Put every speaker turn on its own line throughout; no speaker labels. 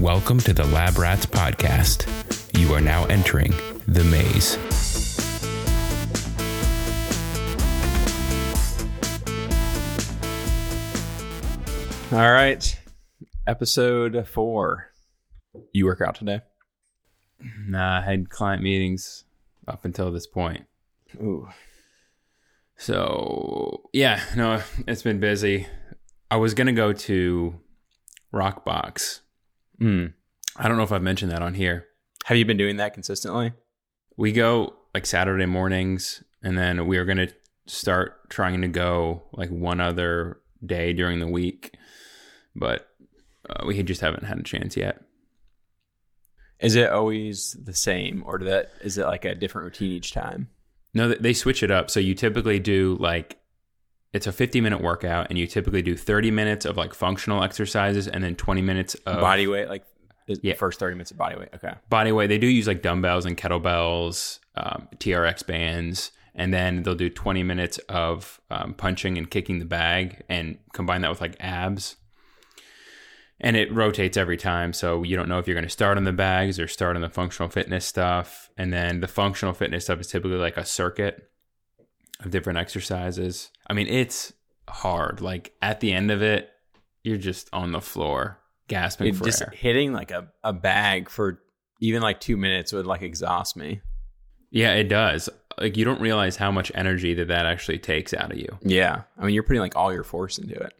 Welcome to the Lab Rats podcast. You are now entering the maze.
All right. Episode four. You work out today?
Nah, I had client meetings up until this point.
Ooh.
So yeah, no, it's been busy. I was gonna go to Rockbox.
Mm.
I don't know if I've mentioned that on here.
Have you been doing that consistently?
We go like Saturday mornings, and then we are gonna start trying to go like one other day during the week, but uh, we just haven't had a chance yet.
Is it always the same, or that is it like a different routine each time?
No, they switch it up. So you typically do like it's a 50 minute workout and you typically do 30 minutes of like functional exercises and then 20 minutes of
body weight, like the
Yeah.
first thirty minutes of body weight. Okay.
body weight. They do use like dumbbells and kettlebells, um, TRX bands, and then they'll do 20 minutes of um, punching and kicking the bag and combine that with like abs. And it rotates every time. So you don't know if you're going to start on the bags or start on the functional fitness stuff. And then the functional fitness stuff is typically like a circuit of different exercises. I mean, it's hard. Like at the end of it, you're just on the floor gasping
It
for
just
air.
hitting like a, a bag for even like two minutes would like exhaust me.
Yeah, it does. Like you don't realize how much energy that that actually takes out of you.
Yeah. I mean, you're putting like all your force into it.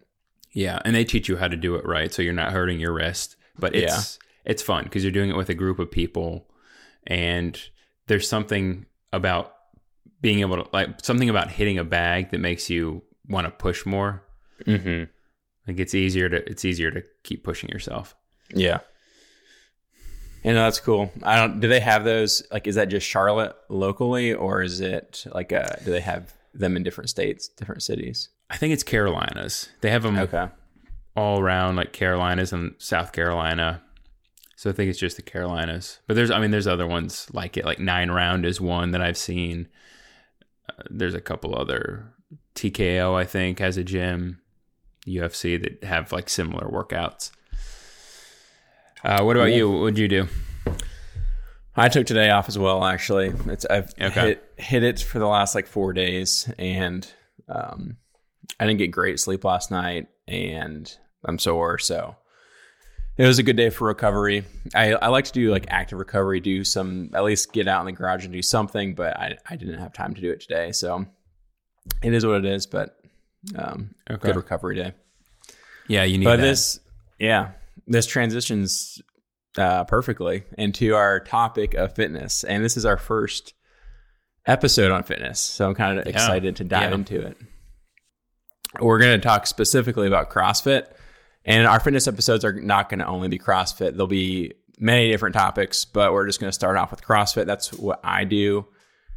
Yeah, and they teach you how to do it right, so you're not hurting your wrist. But it's it's fun because you're doing it with a group of people, and there's something about being able to like something about hitting a bag that makes you want to push more.
Mm-hmm.
Like it's easier to it's easier to keep pushing yourself.
Yeah. You know that's cool. I don't. Do they have those? Like, is that just Charlotte locally, or is it like? Uh, do they have them in different states, different cities?
I think it's Carolinas. They have them
Okay.
all around like Carolinas and South Carolina. So I think it's just the Carolinas. But there's I mean there's other ones like it. Like Nine Round is one that I've seen. Uh, there's a couple other TKO I think has a gym, UFC that have like similar workouts. Uh, what about you? What would you do?
I took today off as well. Actually, it's I've
Okay.
hit hit it for the last like four days, and um, I didn't get great sleep last night, and I'm sore. So it was a good day for recovery. I, I like to do like active recovery, do some at least get out in the garage and do something, but I I didn't have time to do it today. So it is what it is. But um,
Okay.
good recovery day.
Yeah, you need
But
that.
this, yeah, this transitions uh, perfectly into our topic of fitness, and this is our first episode on fitness. So I'm kind of
Yeah.
excited to dive
Yeah.
into it. We're going to talk specifically about CrossFit, and our fitness episodes are not going to only be CrossFit. There'll be many different topics, but we're just going to start off with CrossFit. That's what I do,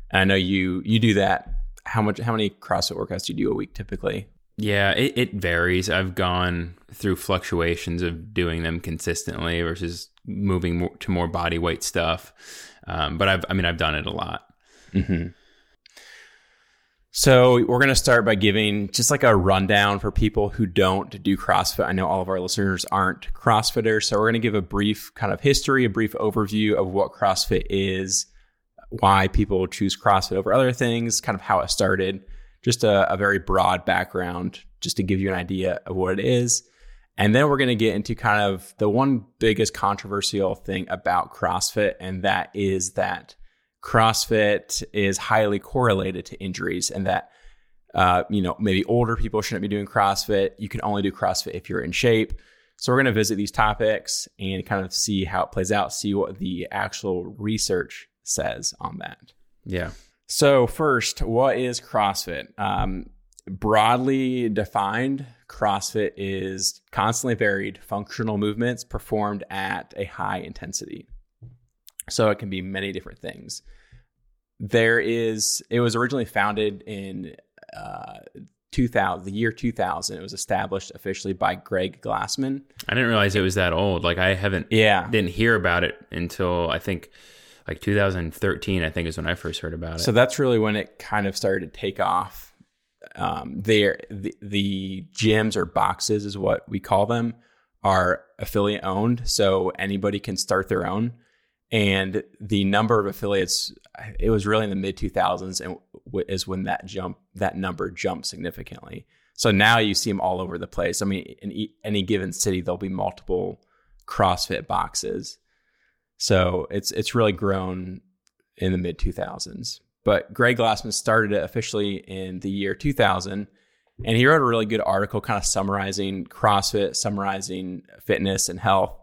and I know you you do that. How much? How many CrossFit workouts do you do a week typically?
Yeah, it, it varies. I've gone through fluctuations of doing them consistently versus moving more to more body weight stuff. Um, but I've, I mean, I've done it a lot.
Mm-hmm. So we're going to start by giving just like a rundown for people who don't do CrossFit. I know all of our listeners aren't CrossFitters, so we're going to give a brief kind of history, a brief overview of what CrossFit is, why people choose CrossFit over other things, kind of how it started, just a, a very broad background, just to give you an idea of what it is. And then we're going to get into kind of the one biggest controversial thing about CrossFit, and that is that CrossFit is highly correlated to injuries, and that uh, you know maybe older people shouldn't be doing CrossFit. You can only do CrossFit if you're in shape. So we're going to visit these topics and kind of see how it plays out, see what the actual research says on that.
Yeah.
So first, what is CrossFit? Um, broadly defined, CrossFit is constantly varied functional movements performed at a high intensity. So it can be many different things. There is, it was originally founded in uh, 2000, the year 2000. It was established officially by Greg Glassman.
I didn't realize it was that old. Like I haven't,
Yeah.
didn't hear about it until I think like 2013, I think is when I first heard about it.
So that's really when it kind of started to take off. Um, there, the, the gyms or boxes is what we call them are affiliate owned, so anybody can start their own. And the number of affiliates, it was really in the mid 2000s, and is when that jump, that number jumped significantly. So now you see them all over the place. I mean, in any given city, there'll be multiple CrossFit boxes. So it's it's really grown in the mid 2000s. But Greg Glassman started it officially in the year 2000. And he wrote a really good article kind of summarizing CrossFit, summarizing fitness and health.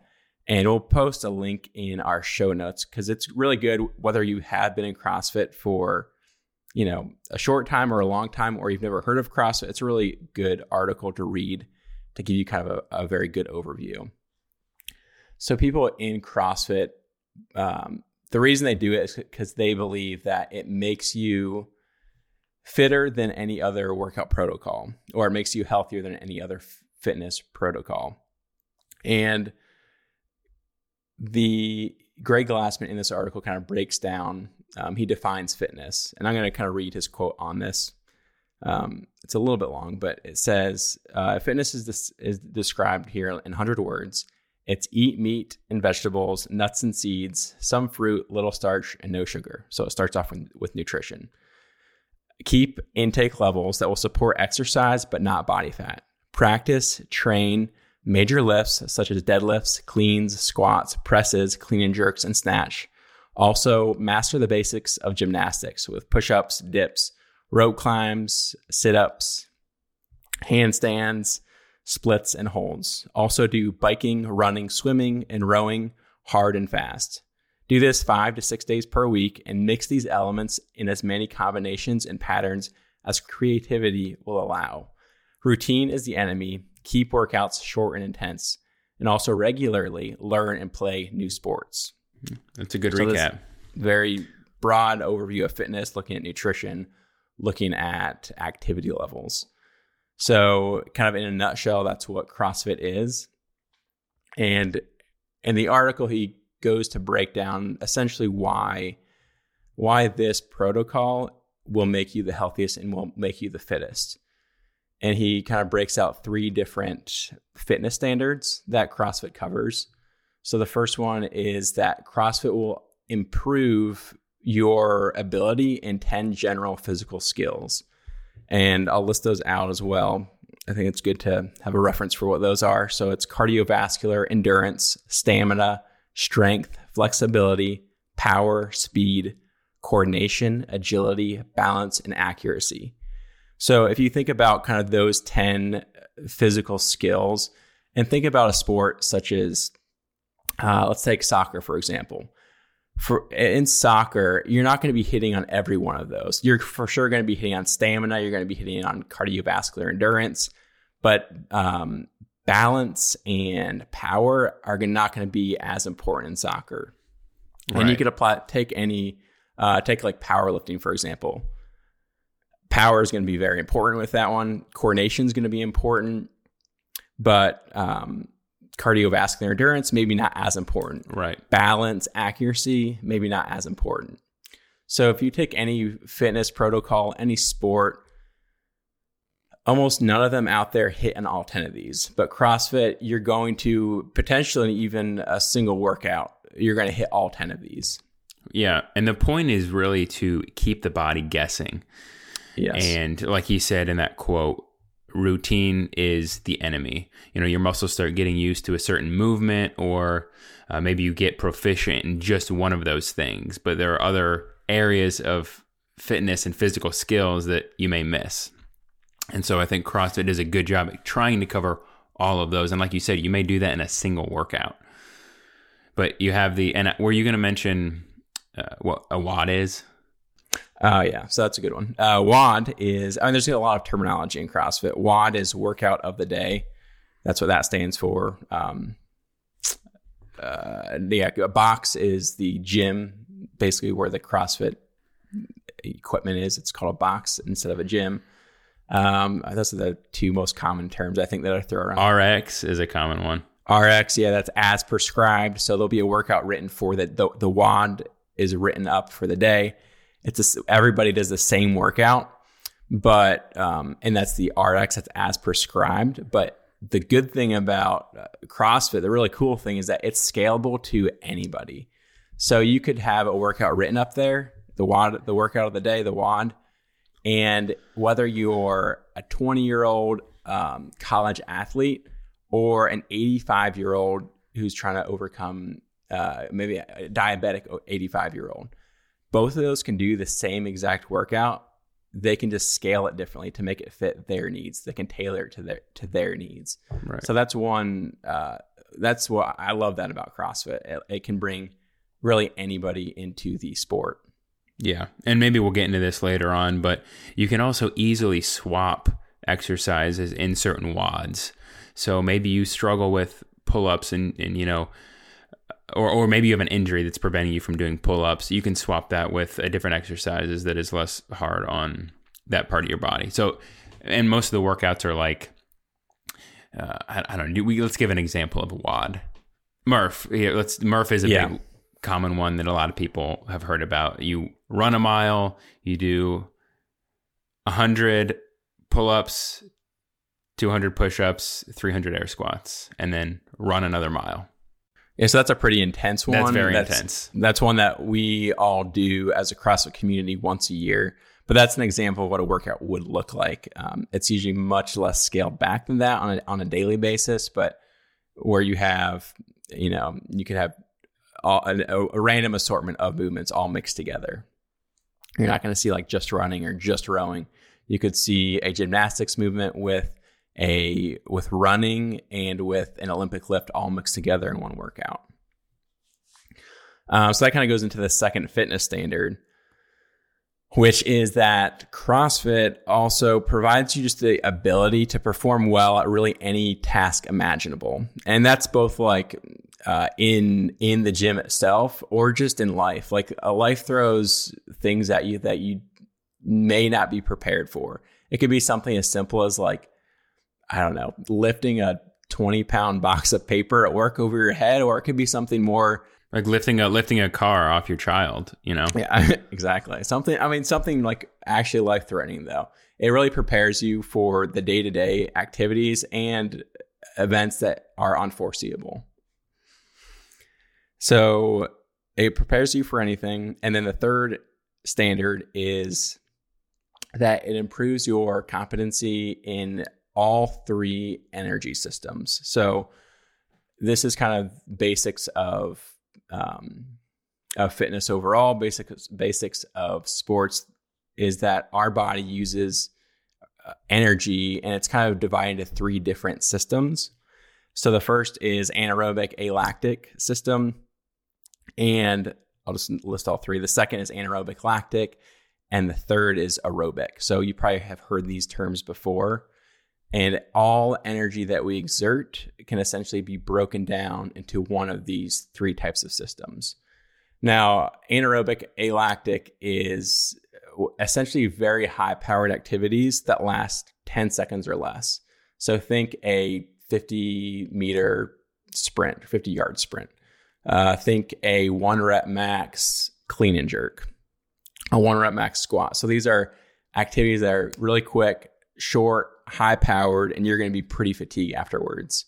And we'll post a link in our show notes because it's really good whether you have been in CrossFit for, you know, a short time or a long time, or you've never heard of CrossFit. It's a really good article to read to give you kind of a, a very good overview. So people in CrossFit um, the reason they do it is because they believe that it makes you fitter than any other workout protocol or it makes you healthier than any other f- fitness protocol. And the Greg Glassman in this article kind of breaks down, um, he defines fitness. And I'm going to kind of read his quote on this. Um, it's a little bit long, but it says uh, fitness is, this, is described here in 100 words it's eat meat and vegetables, nuts and seeds, some fruit, little starch, and no sugar. So it starts off with, with nutrition. Keep intake levels that will support exercise but not body fat. Practice, train major lifts such as deadlifts, cleans, squats, presses, clean and jerks, and snatch. Also, master the basics of gymnastics with push ups, dips, rope climbs, sit ups, handstands, splits, and holds. Also do biking, running, swimming, and rowing hard and fast. Do this five to six days per week and mix these elements in as many combinations and patterns as creativity will allow. Routine is the enemy. Keep workouts short and intense, and also regularly learn and play new sports.
That's a good so recap.
Very broad overview of fitness, looking at nutrition, looking at activity levels. So, kind of in a nutshell, that's what CrossFit is. And in the article, he goes to break down essentially why why this protocol will make you the healthiest and will make you the fittest. And he kind of breaks out three different fitness standards that CrossFit covers. So the first one is that CrossFit will improve your ability in 10 general physical skills and I'll list those out as well. I think it's good to have a reference for what those are. So it's cardiovascular, endurance, stamina, strength, flexibility, power, speed, coordination, agility, balance, and accuracy. So if you think about kind of those 10 physical skills and think about a sport such as, uh, let's take soccer, for example for in soccer, you're not going to be hitting on every one of those. You're for sure going to be hitting on stamina. You're going to be hitting on cardiovascular endurance, but um, balance and power are not going to be as important in soccer. Right. And you could apply take any uh, take like powerlifting for example. Power is going to be very important with that one. Coordination is going to be important, but um, cardiovascular endurance, maybe not as important.
Right.
Balance, accuracy, maybe not as important. So if you take any fitness protocol, any sport, almost none of them out there hit on all 10 of these. But CrossFit, you're going to potentially even a single workout, you're going to hit all 10 of these.
Yeah. And the point is really to keep the body guessing.
Yes.
And like he said in that quote, routine is the enemy. You know, your muscles start getting used to a certain movement, or uh, maybe you get proficient in just one of those things, but there are other areas of fitness and physical skills that you may miss. And so I think CrossFit does a good job at trying to cover all of those. And like you said, you may do that in a single workout. But you have the, and were you going to mention uh, what a WOD is?
Oh, uh, yeah. So that's a good one. Uh, WOD is, I mean, there's a lot of terminology in CrossFit. WOD is workout of the day. That's what that stands for. Um, uh, yeah, a box is the gym, basically where the CrossFit equipment is. It's called a box instead of a gym. Um, those are the two most common terms I think that I throw around.
RX is a common one.
RX, yeah, that's as prescribed. So there'll be a workout written for that. The, the WOD is written up for the day it's a, everybody does the same workout, but um, and that's the RX that's as prescribed. But the good thing about uh, CrossFit, the really cool thing is that it's scalable to anybody. So you could have a workout written up there, the WOD, the workout of the day, the WOD, and whether you're a 20 year old um, college athlete or an 85 year old who's trying to overcome uh, maybe a diabetic 85 year old, both of those can do the same exact workout. They can just scale it differently to make it fit their needs. They can tailor it to their to their needs.
Right.
So that's one. Uh, that's what I love that about CrossFit. It, it can bring really anybody into the sport.
Yeah. And maybe we'll get into this later on, but you can also easily swap exercises in certain WODs. So maybe you struggle with pull ups and, and, you know, or, or maybe you have an injury that's preventing you from doing pull ups. You can swap that with a different exercises that is less hard on that part of your body. So, and most of the workouts are like, uh, I, I, don't know. We, let's give an example of a WOD. Murph. Yeah, let's. Murph is a yeah. big common one that a lot of people have heard about. You run a mile, you do 100 pull ups, 200 push ups, 300 air squats, and then run another mile.
Yeah, so that's a pretty intense one.
That's very that's, intense.
That's one that we all do as a CrossFit community once a year. But that's an example of what a workout would look like. Um, it's usually much less scaled back than that on a, on a daily basis, but where you have, you know, you could have all, a, a random assortment of movements all mixed together. You're not going to see like just running or just rowing. You could see a gymnastics movement with a with running and with an Olympic lift all mixed together in one workout. Um, so that kind of goes into the second fitness standard, which is that CrossFit also provides you just the ability to perform well at really any task imaginable, and that's both like uh, in in the gym itself or just in life. Like a life throws things at you that you may not be prepared for. It could be something as simple as like I don't know, lifting a 20 pound box of paper at work over your head, or it could be something more
like lifting a lifting a car off your child, you know?
Yeah, exactly. Something I mean something like actually life threatening though. It really prepares you for the day to day activities and events that are unforeseeable. So it prepares you for anything. And then the third standard is that it improves your competency in all three energy systems. So this is kind of basics of um, of fitness overall. Basics basics of sports is that our body uses uh, energy, and it's kind of divided into three different systems. So the first is anaerobic alactic system. And I'll just list all three. The second is anaerobic lactic, and the third is aerobic. So you probably have heard these terms before. And all energy that we exert can essentially be broken down into one of these three types of systems. Now, anaerobic alactic is essentially very high powered activities that last 10 seconds or less. So think a 50 meter sprint, 50 yard sprint. Uh, think a one rep max clean and jerk, a one rep max squat. So these are activities that are really quick, short, high powered, and you're going to be pretty fatigued afterwards.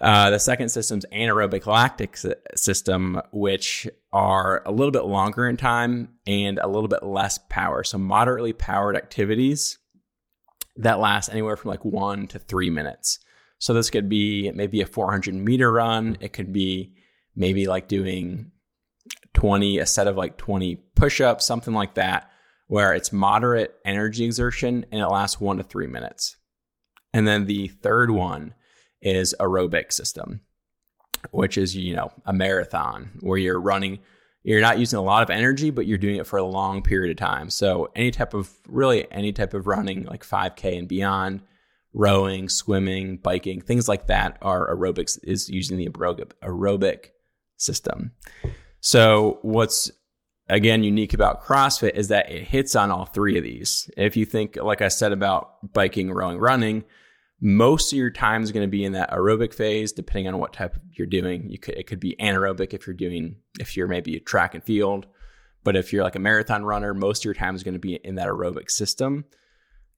Uh, the second system's anaerobic lactic system, which are a little bit longer in time and a little bit less power. So moderately powered activities that last anywhere from like one to three minutes. So this could be maybe a 400 meter run. It could be maybe like doing 20, a set of like 20 push ups, something like that, where it's moderate energy exertion and it lasts one to three minutes. And then the third one is aerobic system, which is, you know, a marathon where you're running, you're not using a lot of energy, but you're doing it for a long period of time. So any type of, really any type of running, like 5K and beyond, rowing, swimming, biking, things like that are aerobics is using the aerobic, aerobic system. So what's again unique about CrossFit is that it hits on all three of these. If you think, like I said about biking, rowing, running, most of your time is going to be in that aerobic phase, depending on what type you're doing. You could it could be anaerobic if you're doing if you're maybe a track and field, but if you're like a marathon runner, most of your time is going to be in that aerobic system,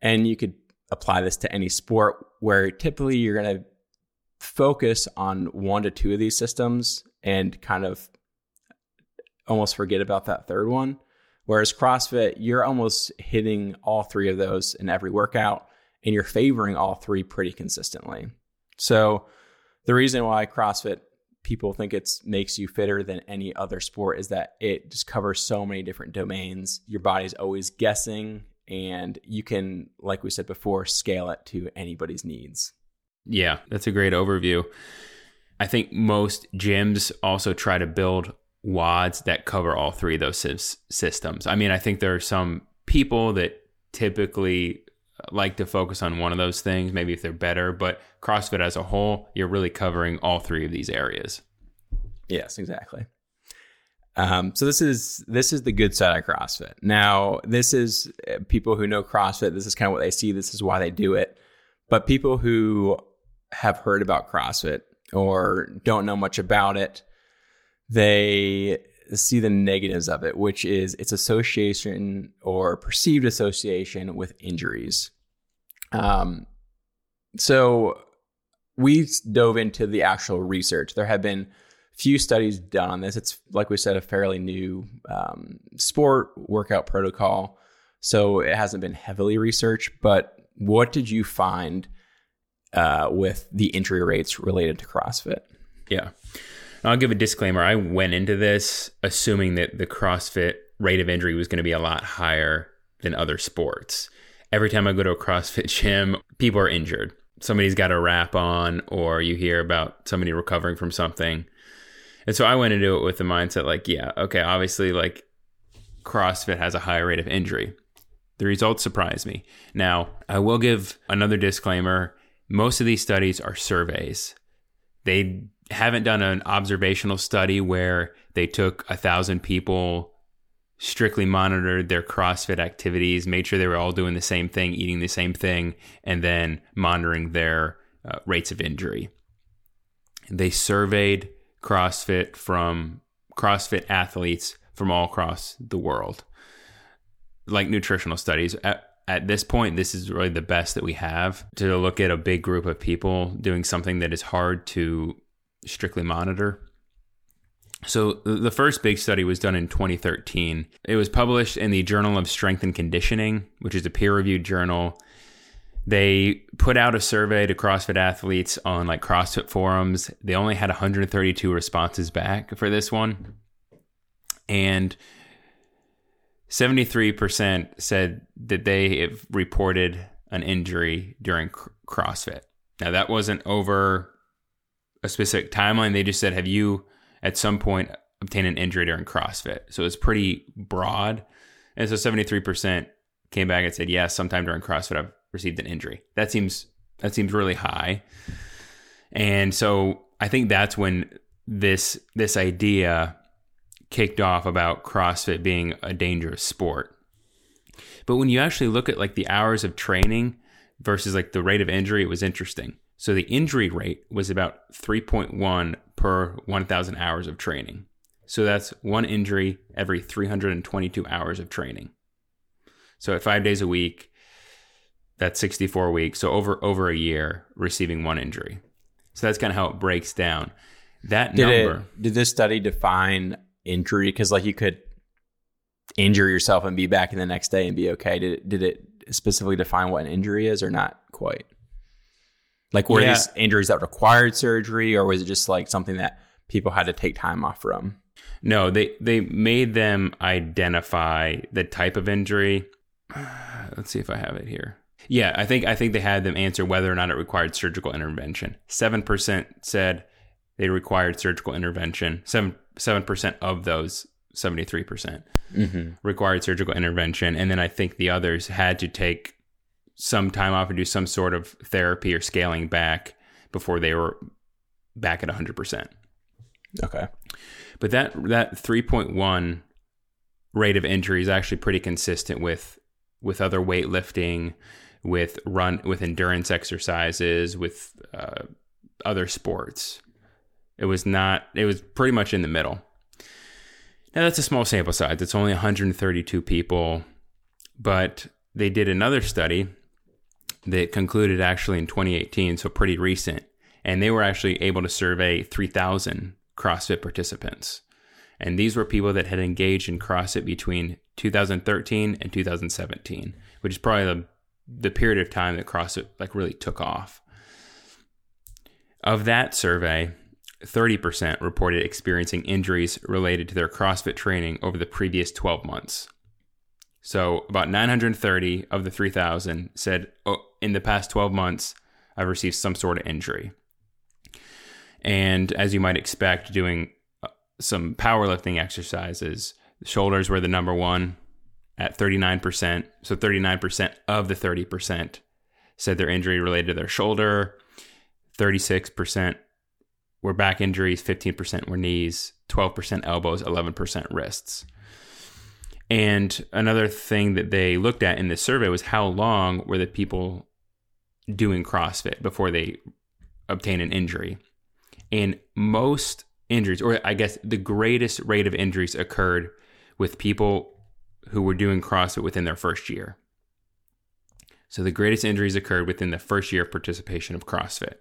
and you could apply this to any sport where typically you're going to focus on one to two of these systems and kind of almost forget about that third one. Whereas CrossFit, you're almost hitting all three of those in every workout and you're favoring all three pretty consistently. So the reason why CrossFit people think it makes you fitter than any other sport is that it just covers so many different domains. Your body's always guessing and you can like we said before scale it to anybody's needs.
Yeah, that's a great overview. I think most gyms also try to build WODs that cover all three of those systems. I mean, I think there are some people that typically like to focus on one of those things, maybe if they're better, but CrossFit as a whole, you're really covering all three of these areas.
Yes, exactly. Um, so this is this is the good side of CrossFit. Now, this is uh, people who know CrossFit. This is kind of what they see. This is why they do it. But people who have heard about CrossFit or don't know much about it, they see the negatives of it, which is its association or perceived association with injuries. Um, so we dove into the actual research. There have been few studies done on this. It's like we said, a fairly new um, sport workout protocol, so it hasn't been heavily researched. But what did you find uh, with the injury rates related to CrossFit?
Yeah. I'll give a disclaimer. I went into this assuming that the CrossFit rate of injury was going to be a lot higher than other sports. Every time I go to a CrossFit gym, people are injured. Somebody's got a wrap on, or you hear about somebody recovering from something. And so I went into it with the mindset like, yeah, okay, obviously, like CrossFit has a higher rate of injury. The results surprised me. Now, I will give another disclaimer. Most of these studies are surveys. They haven't done an observational study where they took a thousand people, strictly monitored their CrossFit activities, made sure they were all doing the same thing, eating the same thing, and then monitoring their uh, rates of injury. They surveyed CrossFit from CrossFit athletes from all across the world. Like nutritional studies, at, at this point, this is really the best that we have to look at a big group of people doing something that is hard to strictly monitor. So the first big study was done in 2013. It was published in the Journal of Strength and Conditioning, which is a peer-reviewed journal they put out a survey to CrossFit athletes on like CrossFit forums. They only had 132 responses back for this one. And 73% said that they have reported an injury during CrossFit. Now, that wasn't over a specific timeline. They just said, Have you at some point obtained an injury during CrossFit? So it's pretty broad. And so 73% came back and said, Yes, yeah, sometime during CrossFit, I've received an injury. That seems that seems really high. And so I think that's when this this idea kicked off about CrossFit being a dangerous sport. But when you actually look at like the hours of training versus like the rate of injury, it was interesting. So the injury rate was about 3.1 per 1,000 hours of training. So that's one injury every 322 hours of training. So at five days a week, that's 64 weeks, so over over a year receiving one injury. So that's kind of how it breaks down. That
did
number.
It, did this study define injury? Because like you could injure yourself and be back in the next day and be okay. Did it, did it specifically define what an injury is, or not quite? Like were yeah. these injuries that required surgery, or was it just like something that people had to take time off from?
No, they they made them identify the type of injury. Let's see if I have it here. Yeah, I think I think they had them answer whether or not it required surgical intervention. Seven percent said they required surgical intervention. Seven seven percent of those, seventy three percent, mm-hmm. required surgical intervention, and then I think the others had to take some time off and do some sort of therapy or scaling back before they were back at hundred percent.
Okay,
but that that three point one rate of injury is actually pretty consistent with with other weightlifting with run with endurance exercises with uh, other sports. It was not. It was pretty much in the middle. Now that's a small sample size. It's only 132 people, but they did another study that concluded actually in 2018, so pretty recent. And they were actually able to survey 3,000 CrossFit participants. And these were people that had engaged in CrossFit between 2013 and 2017, which is probably the, the period of time that CrossFit like really took off. Of that survey, 30% reported experiencing injuries related to their CrossFit training over the previous 12 months. So, about 930 of the 3,000 said, oh, in the past 12 months, I've received some sort of injury. And as you might expect, doing uh, some powerlifting exercises, shoulders were the number one at 39%. So, 39% of the 30% said their injury related to their shoulder. 36% were back injuries, 15% were knees, 12% elbows, 11% wrists. And another thing that they looked at in this survey was how long were the people doing CrossFit before they obtain an injury. And most injuries, or I guess the greatest rate of injuries occurred with people who were doing CrossFit within their first year. So the greatest injuries occurred within the first year of participation of CrossFit.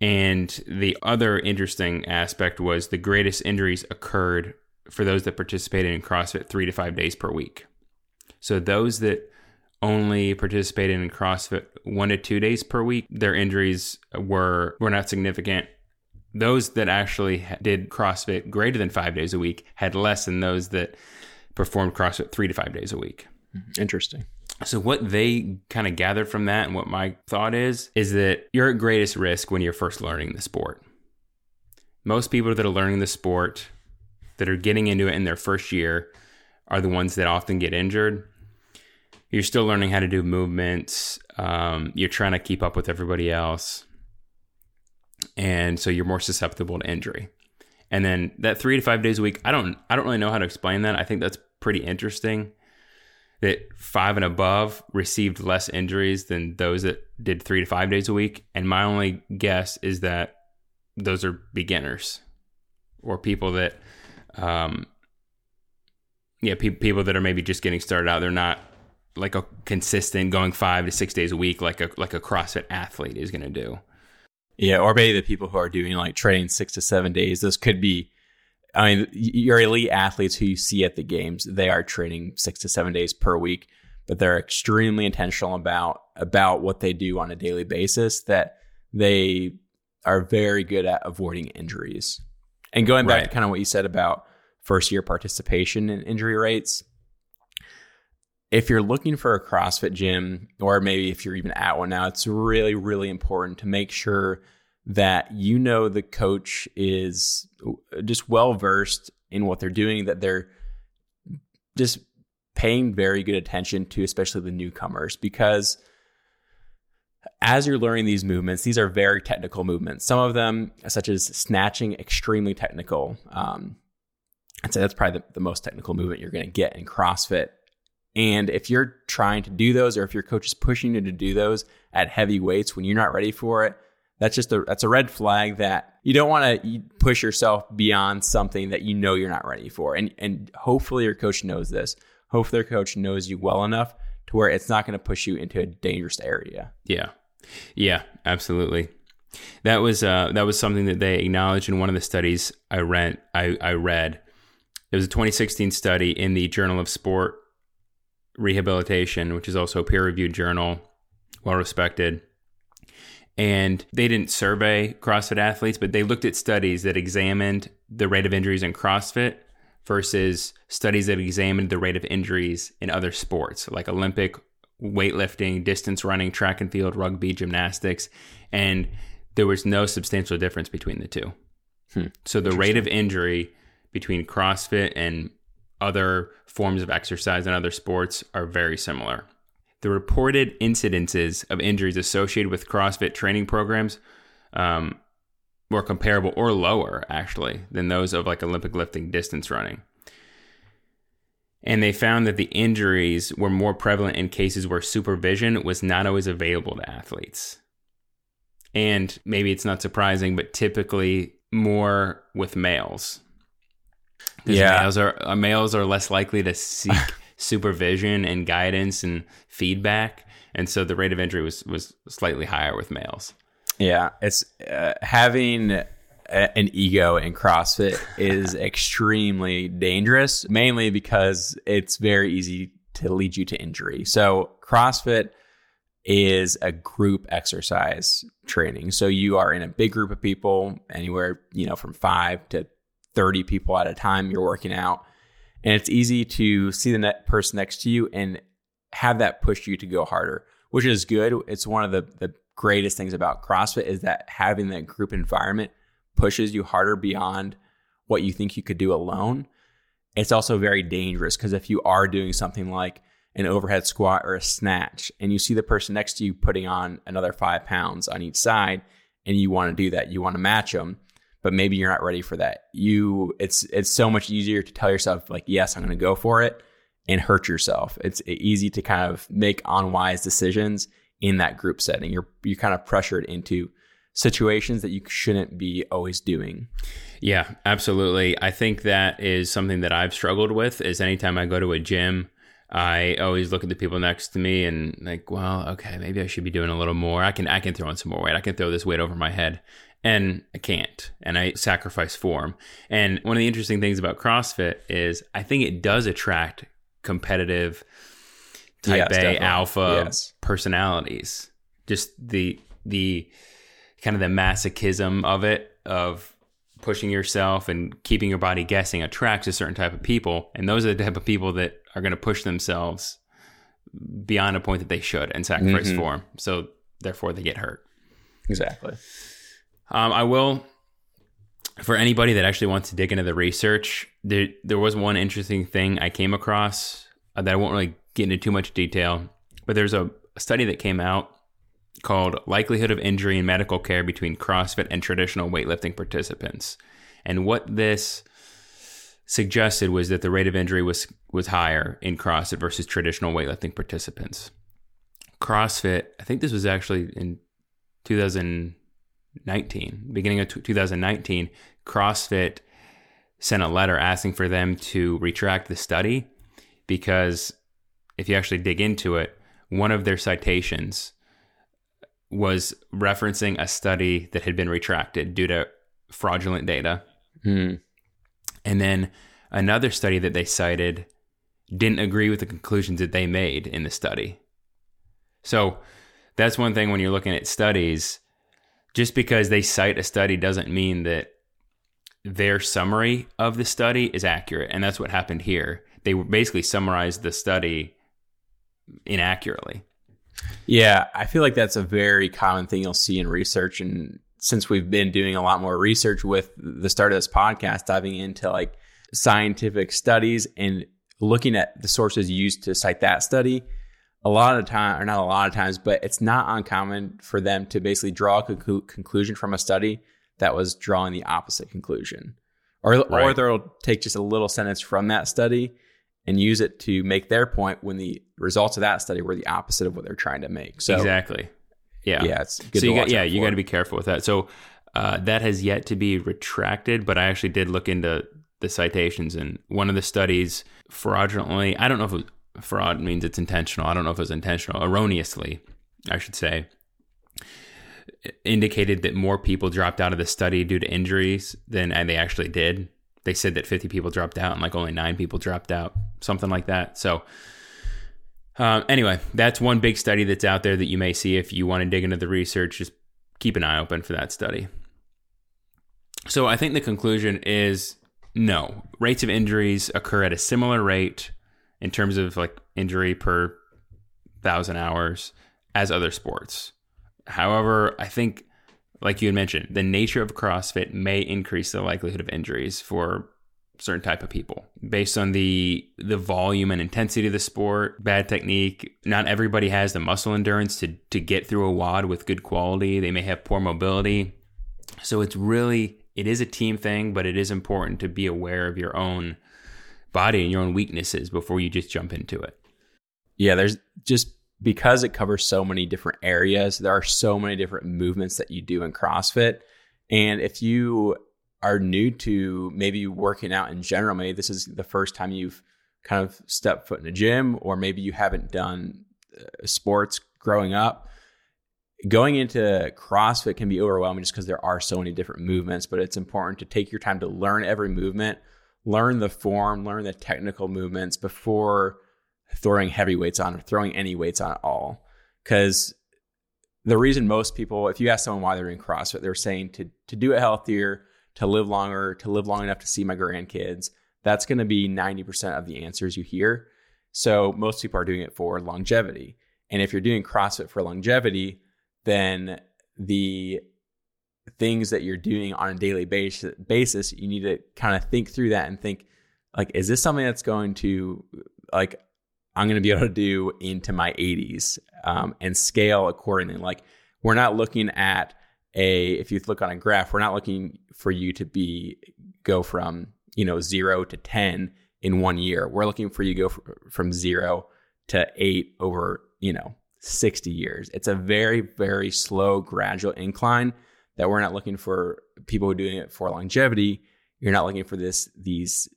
And the other interesting aspect was the greatest injuries occurred for those that participated in CrossFit three to five days per week. So those that only participated in CrossFit one to two days per week, their injuries were were not significant. Those that actually did CrossFit greater than five days a week had less than those that performed CrossFit three to five days a week.
Interesting.
So what they kind of gathered from that and what my thought is is that you're at greatest risk when you're first learning the sport. Most people that are learning the sport that are getting into it in their first year are the ones that often get injured. You're still learning how to do movements. Um, you're trying to keep up with everybody else, and so you're more susceptible to injury. And then that three to five days a week, I don't, I don't really know how to explain that. I think that's pretty interesting that five and above received less injuries than those that did three to five days a week. And my only guess is that those are beginners or people that, um, yeah, pe- people that are maybe just getting started out. They're not like a consistent going five to six days a week like a like a CrossFit athlete is going to do.
Yeah, or maybe the people who are doing like training six to seven days. Those could be I mean, your elite athletes who you see at the games, they are training six to seven days per week, but they're extremely intentional about about what they do on a daily basis. That they are very good at avoiding injuries. And going back right. to kind of what you said about first year participation and injury rates, if you're looking for a CrossFit gym, or maybe if you're even at one now, it's really, really important to make sure that you know the coach is just well versed in what they're doing, that they're just paying very good attention to, especially the newcomers, because as you're learning these movements, these are very technical movements. Some of them, such as snatching, extremely technical. Um, I'd say that's probably the, the most technical movement you're going to get in CrossFit. And if you're trying to do those, or if your coach is pushing you to do those at heavy weights when you're not ready for it, that's just a that's a red flag that you don't want to push yourself beyond something that you know you're not ready for. And and hopefully your coach knows this. Hopefully your coach knows you well enough to where it's not going to push you into a dangerous area.
Yeah. Yeah, absolutely. That was uh, that was something that they acknowledged in one of the studies I read. I, I read. It was a 2016 study in the Journal of Sport Rehabilitation, which is also a peer-reviewed journal, well respected and they didn't survey CrossFit athletes, but they looked at studies that examined the rate of injuries in CrossFit versus studies that examined the rate of injuries in other sports like Olympic weightlifting, distance running, track and field, rugby, gymnastics, and there was no substantial difference between the two. Hmm. So the rate of injury between CrossFit and other forms of exercise and other sports are very similar the reported incidences of injuries associated with CrossFit training programs um, were comparable or lower, actually, than those of like Olympic lifting, distance running. And they found that the injuries were more prevalent in cases where supervision was not always available to athletes. And maybe it's not surprising, but typically more with males. Yeah, males are uh, males are less likely to seek supervision and guidance and feedback and so the rate of injury was was slightly higher with males.
Yeah, it's uh, having a, an ego in CrossFit is extremely dangerous, mainly because it's very easy to lead you to injury. So CrossFit is a group exercise training. So you are in a big group of people, anywhere, you know, from 5 to 30 people at a time you're working out. And it's easy to see the net person next to you and have that push you to go harder, which is good. It's one of the, the greatest things about CrossFit is that having that group environment pushes you harder beyond what you think you could do alone. It's also very dangerous because if you are doing something like an overhead squat or a snatch and you see the person next to you putting on another five pounds on each side and you want to do that, you want to match them, but maybe you're not ready for that. You, it's, it's so much easier to tell yourself like, yes, I'm going to go for it and hurt yourself. It's easy to kind of make unwise decisions in that group setting. You're, you're kind of pressured into situations that you shouldn't be always doing.
Yeah, absolutely. I think that is something that I've struggled with is anytime I go to a gym, I always look at the people next to me and like, well, okay, maybe I should be doing a little more. I can I can throw in some more weight. I can throw this weight over my head. And I can't. And I sacrifice form. And one of the interesting things about CrossFit is I think it does attract competitive type
Yes,
A
definitely.
alpha
Yes.
personalities. Just the the kind of the masochism of it of pushing yourself and keeping your body guessing attracts a certain type of people and those are the type of people that are going to push themselves beyond a point that they should and sacrifice
Mhm.
form so therefore they get hurt
Exactly.
um, i will for anybody that actually wants to dig into the research there, there was one interesting thing i came across uh, that i won't really get into too much detail but there's a, a study that came out called Likelihood of Injury in Medical Care Between CrossFit and Traditional Weightlifting Participants. And what this suggested was that the rate of injury was was higher in CrossFit versus traditional weightlifting participants. CrossFit, I think this was actually in 2019, beginning of 2019, CrossFit sent a letter asking for them to retract the study because if you actually dig into it, one of their citations was referencing a study that had been retracted due to fraudulent data.
Hmm.
And then another study that they cited didn't agree with the conclusions that they made in the study. So that's one thing when you're looking at studies, just because they cite a study doesn't mean that their summary of the study is accurate. And that's what happened here. They basically summarized the study inaccurately.
Yeah, I feel like that's a very common thing you'll see in research. And since we've been doing a lot more research with the start of this podcast, diving into like scientific studies and looking at the sources used to cite that study, a lot of time, or not a lot of times, but it's not uncommon for them to basically draw a conclu- conclusion from a study that was drawing the opposite conclusion. Or, or they'll take just a little sentence from that study and use it to make their point when the results of that study were the opposite of what they're trying to make. So
exactly. Yeah.
yeah, it's good
so you got, yeah, you got to be careful with that. So uh, that has yet to be retracted, but I actually did look into the citations, and one of the studies fraudulently, I don't know if it was, fraud means it's intentional. I don't know if it was intentional, erroneously, I should say, indicated that more people dropped out of the study due to injuries than they actually did. They said that 50 people dropped out and like only nine people dropped out, something like that. So, um, anyway, that's one big study that's out there that you may see if you want to dig into the research. Just keep an eye open for that study. So I think the conclusion is no. Rates of injuries occur at a similar rate in terms of like injury per thousand hours as other sports. However, I think, like you had mentioned, the nature of CrossFit may increase the likelihood of injuries for certain type of people. Based on the the volume and intensity of the sport bad technique not everybody has the muscle endurance to to get through a WOD with good quality. They may have poor mobility. So it's really it is a team thing but it is important to be aware of your own body and your own weaknesses before you just jump into it.
Yeah, there's just because it covers so many different areas, there are so many different movements that you do in CrossFit. And if you are new to maybe working out in general, maybe this is the first time you've kind of stepped foot in a gym, or maybe you haven't done uh, sports growing up. Going into CrossFit can be overwhelming just because there are so many different movements, but it's important to take your time to learn every movement, learn the form, learn the technical movements before throwing heavy weights on or throwing any weights on at all. Because the reason most people, if you ask someone why they're doing CrossFit, they're saying to to do it healthier, to live longer, to live long enough to see my grandkids. That's going to be 90% of the answers you hear. So most people are doing it for longevity. And if you're doing CrossFit for longevity, then the things that you're doing on a daily basis, basis you need to kind of think through that and think like is this something that's going to like i'm going to be able to do into my 80s um, and scale accordingly. Like we're not looking at a if you look on a graph we're not looking for you to be go from you know 0 to 10 in one year. We're looking for you to go from 0 to 8 over you know 60 years. It's a very very slow gradual incline that we're not looking for people who are doing it for longevity. You're not looking for this these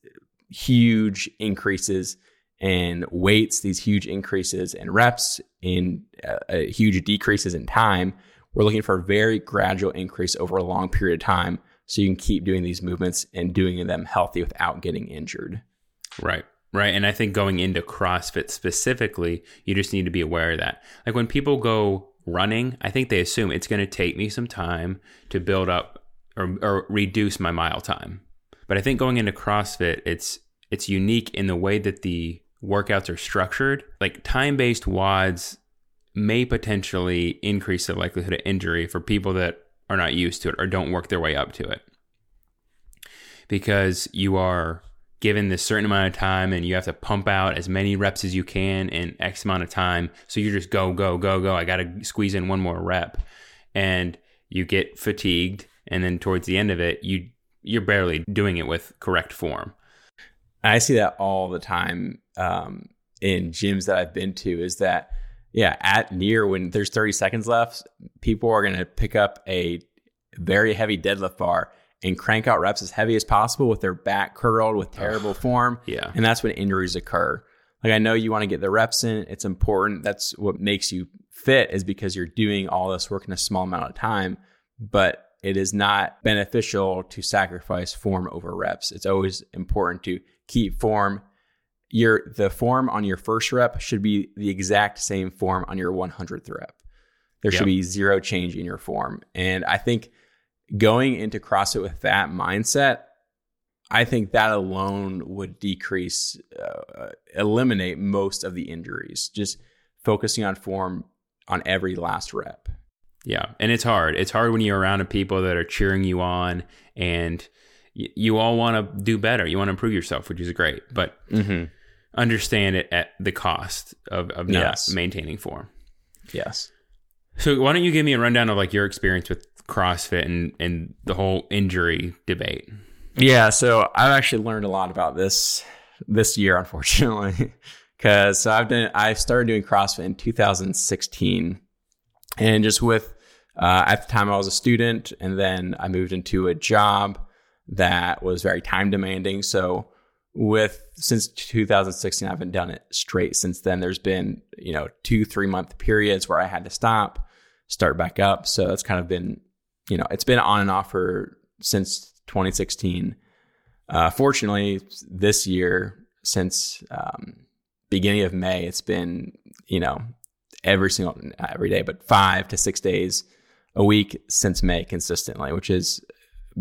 huge increases in weights, these huge increases in reps, in uh, uh, huge decreases in time. We're looking for a very gradual increase over a long period of time, so you can keep doing these movements and doing them healthy without getting injured.
Right. Right. And I think going into CrossFit specifically, you just need to be aware of that. Like when people go running, I think they assume it's going to take me some time to build up or, or reduce my mile time. But I think going into CrossFit, it's it's unique in the way that the workouts are structured. Like time-based WODs may potentially increase the likelihood of injury for people that are not used to it or don't work their way up to it. Because you are given this certain amount of time and you have to pump out as many reps as you can in X amount of time. So you just go, go, go, go. I got to squeeze in one more rep. And you get fatigued. And then towards the end of it, you, you're barely doing it with correct form.
I see that all the time um, in gyms that I've been to is that, yeah, at near when there's 30 seconds left, people are going to pick up a very heavy deadlift bar and crank out reps as heavy as possible with their back curled with terrible Ugh, form.
Yeah.
And that's when injuries occur. Like I know you want to get the reps in, it's important. That's what makes you fit is because you're doing all this work in a small amount of time, but it is not beneficial to sacrifice form over reps. It's always important to keep form. Your the form on your first rep should be the exact same form on your 100th rep. There yep. should be zero change in your form. And I think going into CrossFit with that mindset, I think that alone would decrease, uh, eliminate most of the injuries. Just focusing on form on every last rep.
Yeah, and it's hard. It's hard when you're around people that are cheering you on, and y- you all want to do better. You want to improve yourself, which is great, but mm-hmm. understand it at the cost of, of not yes. maintaining form.
Yes.
So why don't you give me a rundown of like your experience with CrossFit and and the whole injury debate?
Yeah, so I've actually learned a lot about this this year, unfortunately, because so I've done I started doing CrossFit in 2016, and just with uh, at the time I was a student, and then I moved into a job that was very time demanding. So with since 2016, I haven't done it straight since then. There's been you know two three month periods where I had to stop, start back up. So that's kind of been you know, it's been on and off for since 2016. Uh, fortunately, this year, since um, beginning of May, it's been you know every single every day, but five to six days a week since May consistently, which has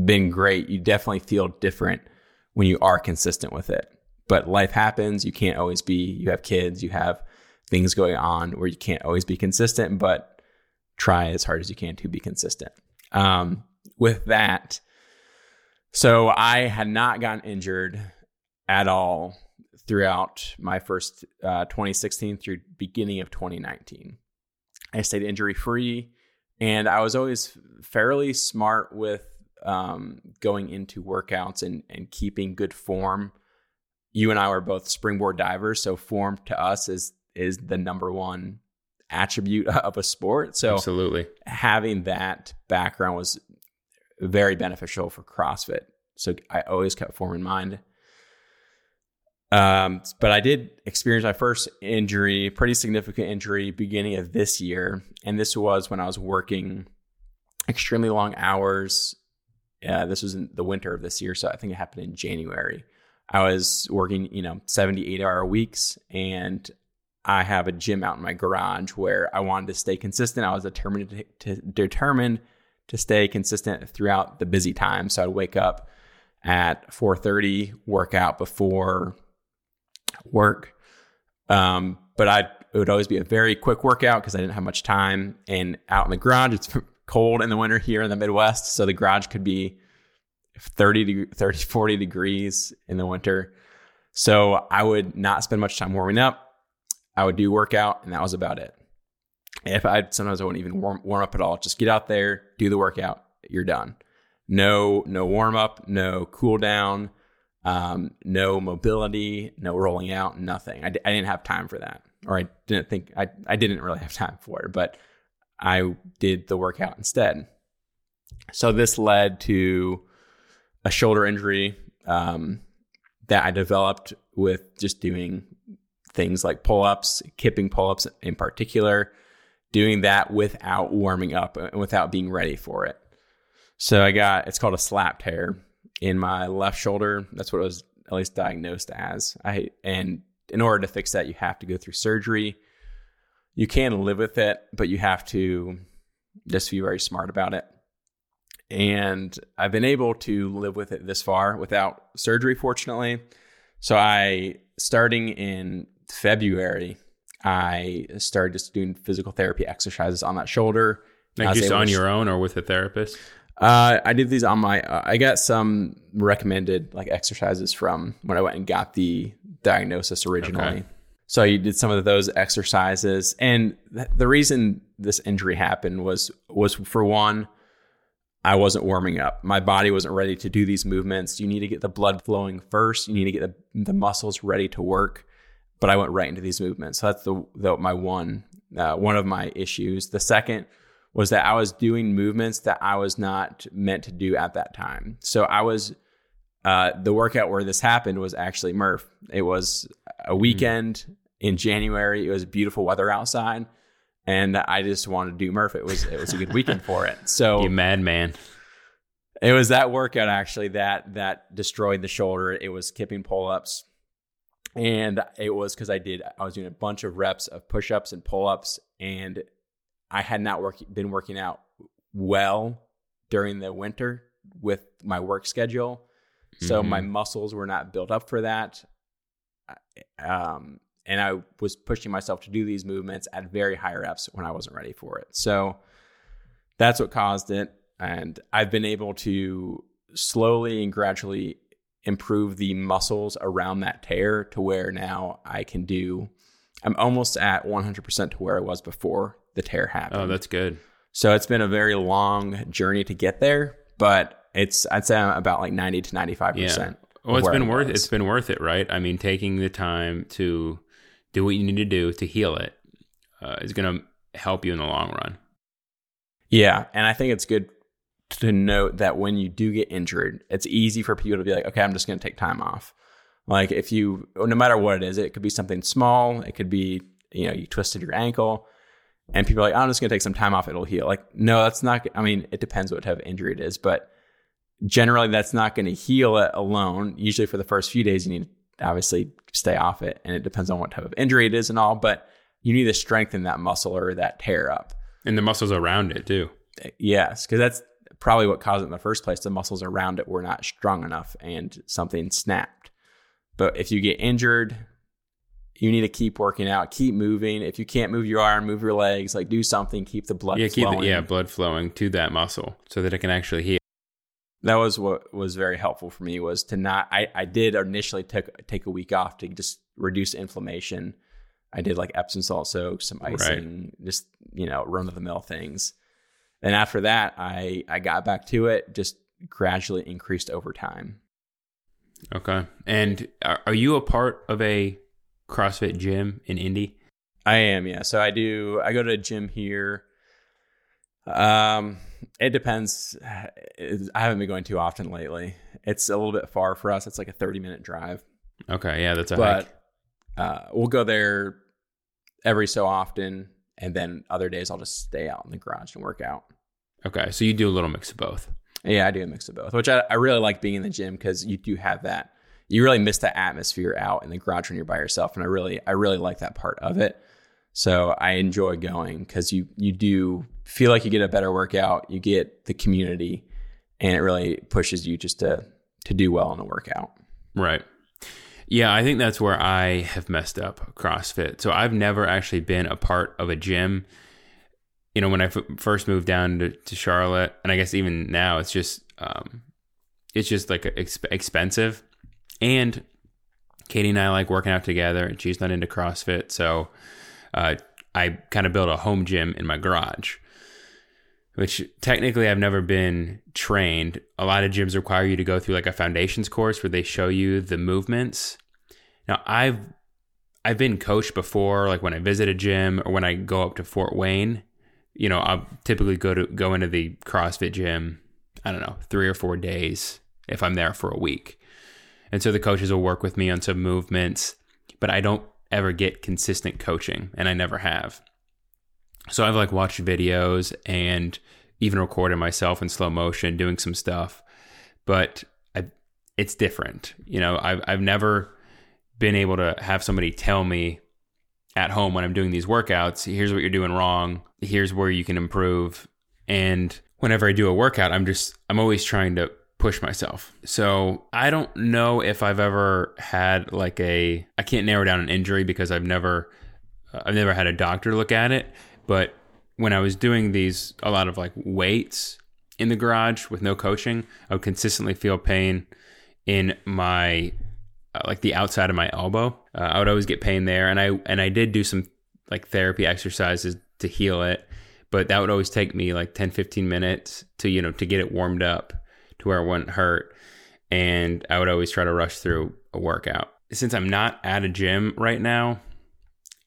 been great. You definitely feel different when you are consistent with it. But life happens. You can't always be. You have kids. You have things going on where you can't always be consistent. But try as hard as you can to be consistent. Um, with that, so I had not gotten injured at all throughout my first uh, 2016 through beginning of 2019. I stayed injury free, and I was always fairly smart with um, going into workouts and and keeping good form. You and I were both springboard divers, so form to us is is the number one attribute of a sport. So
absolutely
having that background was very beneficial for CrossFit. So I always kept form in mind. Um, but I did experience my first injury, pretty significant injury, beginning of this year, and this was when I was working extremely long hours. Uh, this was in the winter of this year, so I think it happened in January. I was working, you know, 78 hour weeks, and I have a gym out in my garage where I wanted to stay consistent. I was determined to, to determined to stay consistent throughout the busy time. So I'd wake up at 4:30, work out before work. Um, but I it would always be a very quick workout because I didn't have much time. And out in the garage, it's cold in the winter here in the Midwest, so the garage could be 30 to 30 40 degrees in the winter. So I would not spend much time warming up. I would do workout, and that was about it. If I sometimes I wouldn't even warm, warm up at all. Just get out there, do the workout, you're done. No, no warm up, no cool down, um, no mobility, no rolling out, nothing. I, I didn't have time for that, or I didn't think I I didn't really have time for it, but I did the workout instead. So this led to a shoulder injury um, that I developed with just doing things like pull ups, kipping pull ups in particular, doing that without warming up and without being ready for it. So I got it's called a slap tear in my left shoulder. That's what it was at least diagnosed as. I and in order to fix that, you have to go through surgery. You can live with it, but you have to just be very smart about it. And I've been able to live with it this far without surgery, fortunately. So I starting in February, I started just doing physical therapy exercises on that shoulder.
Like just on your own or with a therapist?
Uh, I did these on my. Uh, I got some recommended like exercises from when I went and got the diagnosis originally. Okay. So you did some of those exercises, and th- the reason this injury happened was was for one, I wasn't warming up. My body wasn't ready to do these movements. You need to get the blood flowing first. You need to get the, the muscles ready to work but I went right into these movements. So that's the, the my one uh, one of my issues. The second was that I was doing movements that I was not meant to do at that time. So I was uh, the workout where this happened was actually Murph. It was a mm-hmm. weekend mm-hmm. in January. It was beautiful weather outside, and I just wanted to do Murph. It was it was a good weekend for it. So
you madman.
It was that workout actually that that destroyed the shoulder. It was kipping pull ups and it was because I did I was doing a bunch of reps of push-ups and pull-ups, and I had not work, been working out well during the winter with my work schedule, so mm-hmm. my muscles were not built up for that. Um, and I was pushing myself to do these movements at very high reps when I wasn't ready for it. So that's what caused it. And I've been able to slowly and gradually improve the muscles around that tear to where now I can do, I'm almost at 100% to where I was before the tear happened.
Oh, that's good.
So it's been a very long journey to get there, but it's, I'd say I'm about like 90 to 95%. Yeah.
Well, it's been worth, it's been worth it, right? I mean, taking the time to do what you need to do to heal it uh, is going to help you in the long run.
Yeah. And I think it's good to note that when you do get injured, it's easy for people to be like, okay, I'm just going to take time off. Like if you, no matter what it is, it could be something small. It could be, you know, you twisted your ankle and people are like, I'm just going to take some time off. It'll heal. Like, no, that's not, I mean, it depends what type of injury it is, but generally that's not going to heal it alone. Usually for the first few days, you need to obviously stay off it. And it depends on what type of injury it is and all, but you need to strengthen that muscle or that tear up.
And the muscles around it too.
Yes. Cause that's, probably what caused it in the first place. The muscles around it were not strong enough and something snapped. But if you get injured, you need to keep working out, keep moving. If you can't move your arm, move your legs, like do something, keep the blood
yeah,
flowing.
Keep the, yeah, blood flowing to that muscle so that it can actually heal.
That was what was very helpful for me was to not I, I did initially take take a week off to just reduce inflammation. I did like Epsom salt soaks, some icing, right. just you know, run of the mill things. And after that, I I got back to it, just gradually increased over time.
Okay. And are you a part of a CrossFit gym in Indy?
I am, yeah. So I do I go to a gym here. Um it depends. I haven't been going too often lately. It's a little bit far for us. It's like a 30 minute drive.
Okay, yeah, that's a hike.
but uh, we'll go there every so often, and then other days I'll just stay out in the garage and work out.
Okay, so you do a little mix of both.
Yeah, I do a mix of both, which I, I really like being in the gym because you do have that. You really miss the atmosphere out in the garage when you're by yourself, and I really, I really like that part of it. So I enjoy going because you you do feel like you get a better workout, you get the community, and it really pushes you just to to do well in the workout.
Right. Yeah, I think that's where I have messed up CrossFit. So I've never actually been a part of a gym. You know, when I f- first moved down to, to Charlotte, and I guess even now, it's just um, it's just like exp- expensive. And Katie and I like working out together, and she's not into CrossFit, so uh, I kind of built a home gym in my garage. Which technically I've never been trained. A lot of gyms require you to go through like a foundations course where they show you the movements. Now I've I've been coached before, like when I visit a gym or when I go up to Fort Wayne. You know, I'll typically go to go into the CrossFit gym. I don't know, three or four days if I'm there for a week, and so the coaches will work with me on some movements, but I don't ever get consistent coaching, and I never have. So I've like watched videos and even recorded myself in slow motion doing some stuff, but I, it's different. You know, I've I've never been able to have somebody tell me at home when I'm doing these workouts, here's what you're doing wrong, here's where you can improve. And whenever I do a workout, I'm just I'm always trying to push myself. So I don't know if I've ever had like a I can't narrow down an injury because I've never I've never had a doctor look at it, but when I was doing these a lot of like weights in the garage with no coaching, I would consistently feel pain in my uh, like the outside of my elbow. Uh, I would always get pain there, and I and I did do some like therapy exercises to heal it, but that would always take me like 10, 15 minutes to you know to get it warmed up to where it wouldn't hurt, and I would always try to rush through a workout. Since I'm not at a gym right now,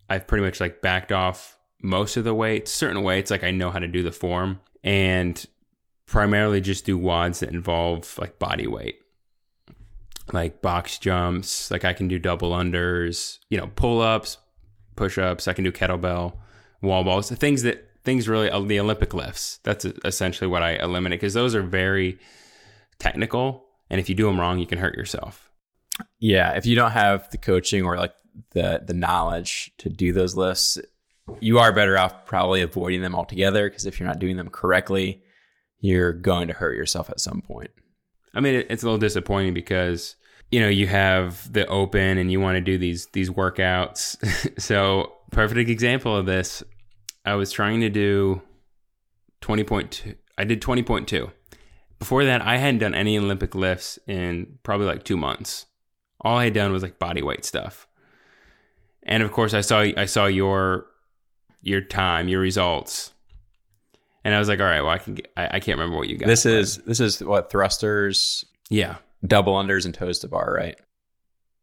I've pretty much like backed off most of the weights, certain weights, like I know how to do the form, and primarily just do WODs that involve like body weight, like box jumps. Like I can do double unders, you know, pull ups, push ups. I can do kettlebell, wall balls, things that things really the Olympic lifts. That's essentially what I eliminate because those are very technical, and if you do them wrong, you can hurt yourself.
Yeah, if you don't have the coaching or like the the knowledge to do those lifts, you are better off probably avoiding them altogether because if you're not doing them correctly, you're going to hurt yourself at some point.
I mean, it's a little disappointing because you know you have the open and you want to do these these workouts. so perfect example of this, I was trying to do twenty point two. I did twenty point two. Before that, I hadn't done any Olympic lifts in probably like two months. All I had done was like body weight stuff. And of course, I saw I saw your your time, your results. And I was like, all right, well, I can, get, I, I can't remember what you got.
This is this is what thrusters,
yeah,
double unders, and toes to bar, right?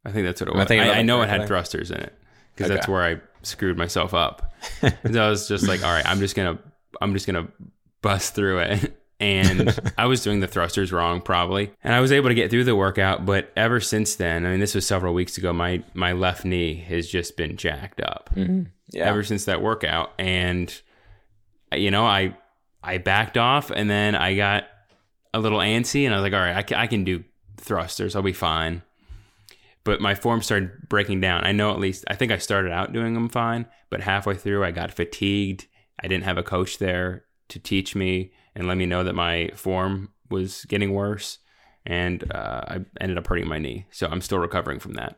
I think that's what it
I
was. I,
about
I know it had thrusters in it because that's where I screwed myself up. and so I was just like, all right, I'm just gonna, I'm just gonna bust through it. And I was doing the thrusters wrong probably, and I was able to get through the workout. But ever since then, I mean, this was several weeks ago. My my left knee has just been jacked up. Mm-hmm.
Yeah.
ever since that workout and you know i i backed off and then i got a little antsy and i was like all right i can, I can do thrusters i'll be fine but my form started breaking down i know at least i think i started out doing them fine but halfway through i got fatigued i didn't have a coach there to teach me and let me know that my form was getting worse and uh, i ended up hurting my knee so i'm still recovering from that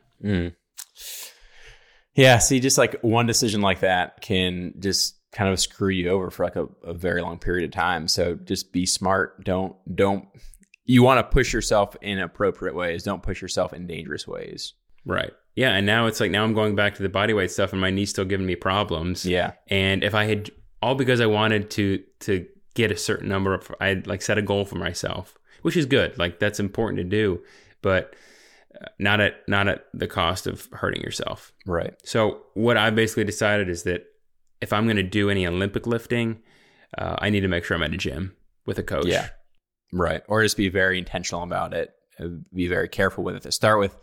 Yeah. See, just like one decision like that can just kind of screw you over for like a, a very long period of time. So just be smart. Don't don't. You want to push yourself in appropriate ways. Don't push yourself in dangerous ways.
Right. Yeah. And now it's like now I'm going back to the body weight stuff and my knee's still giving me problems.
Yeah.
And if I had all because I wanted to to get a certain number of I like set a goal for myself, which is good. Like that's important to do, but uh, not at not at the cost of hurting yourself.
Right.
So what I basically decided is that if I'm going to do any Olympic lifting, uh, I need to make sure I'm at a gym with a coach.
Yeah. Right. Or just be very intentional about it. uh, Be very careful with it. To start with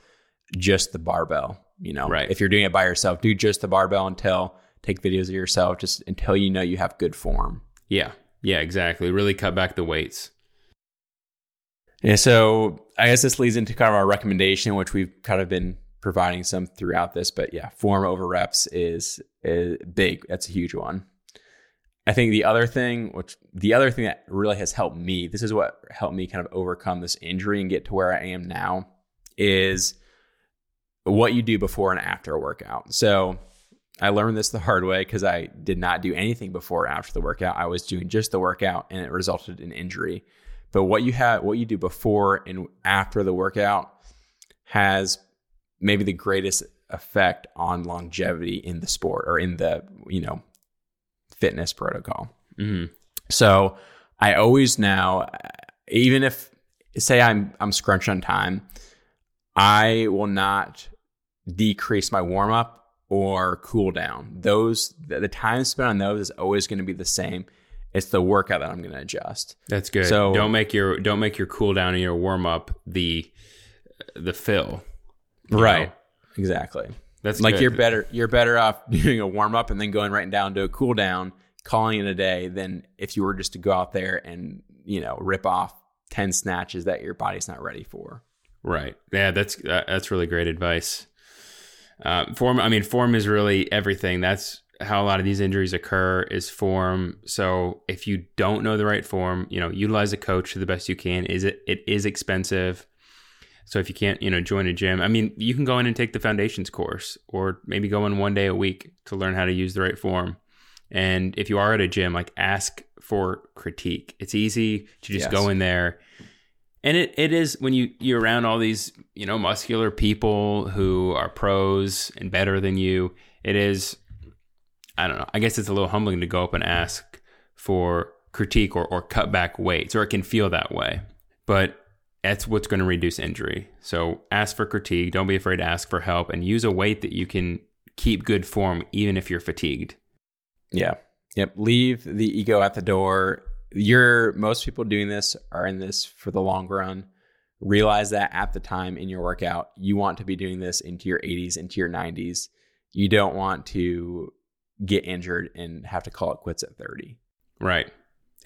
just the barbell. You know,
Right.
if you're doing it by yourself, do just the barbell until take videos of yourself, just until you know you have good form.
Yeah. Yeah, exactly. Really cut back the weights.
Yeah, so I guess this leads into kind of our recommendation, which we've kind of been providing some throughout this. But yeah, form over reps is, is big. That's a huge one. I think the other thing, which the other thing that really has helped me, this is what helped me kind of overcome this injury and get to where I am now, is what you do before and after a workout. So I learned this the hard way because I did not do anything before or after the workout. I was doing just the workout and it resulted in injury. But what you have, what you do before and after the workout has maybe the greatest effect on longevity in the sport or in the, you know, fitness protocol.
hmm
So I always now, even if say I'm I'm scrunched on time, I will not decrease my warm up or cool down. Those the, the time spent on those is always going to be the same. It's the workout that I'm going to adjust.
That's good.
So-
don't make your don't make your cool down and your warm up the the fill.
Right.
know?
Exactly.
That's
like
good.
you're better you're better off doing a warm up and then going right down to a cool down, calling it a day than if you were just to go out there and, you know, rip off 10 snatches that your body's not ready for.
Right. Yeah, that's uh, that's really great advice. Uh, form. I mean, form is really everything. That's how a lot of these injuries occur. Is form. So if you don't know the right form, you know, utilize a coach to the best you can. Is it? It is expensive. So if you can't, you know, join a gym, I mean, you can go in and take the foundations course, or maybe go in one day a week to learn how to use the right form. And if you are at a gym, like ask for critique. It's easy to just
Yes.
go in there and it, it is when you you're around all these you know muscular people who are pros and better than you it is i don't know i guess it's a little humbling to go up and ask for critique or, or cut back weights or it can feel that way but that's what's going to reduce injury so ask for critique don't be afraid to ask for help and use a weight that you can keep good form even if you're fatigued
Yeah. Yep. Leave the ego at the door. You're most people doing this are in this for the long run. Realize that at the time in your workout, you want to be doing this into your 80s, into your 90s. You don't want to get injured and have to call it quits at 30.
Right.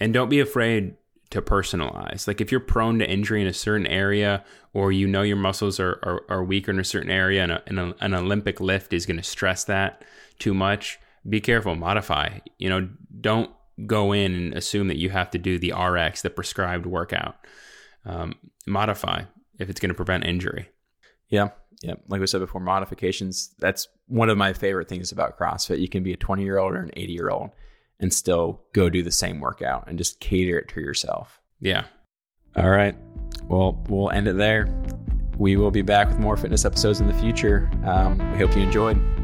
And don't be afraid to personalize. Like if you're prone to injury in a certain area or you know your muscles are, are, are weaker in a certain area and, a, and a, an Olympic lift is going to stress that too much, be careful, modify. You know, don't go in and assume that you have to do the RX, the prescribed workout. Um, modify if it's going to prevent injury.
Yeah. Yeah. Like we said before, modifications, that's one of my favorite things about CrossFit. You can be a 20 year old or an 80 year old and still go do the same workout and just cater it to yourself.
Yeah.
All right. Well, we'll end it there. We will be back with more fitness episodes in the future. Um, we hope you enjoyed.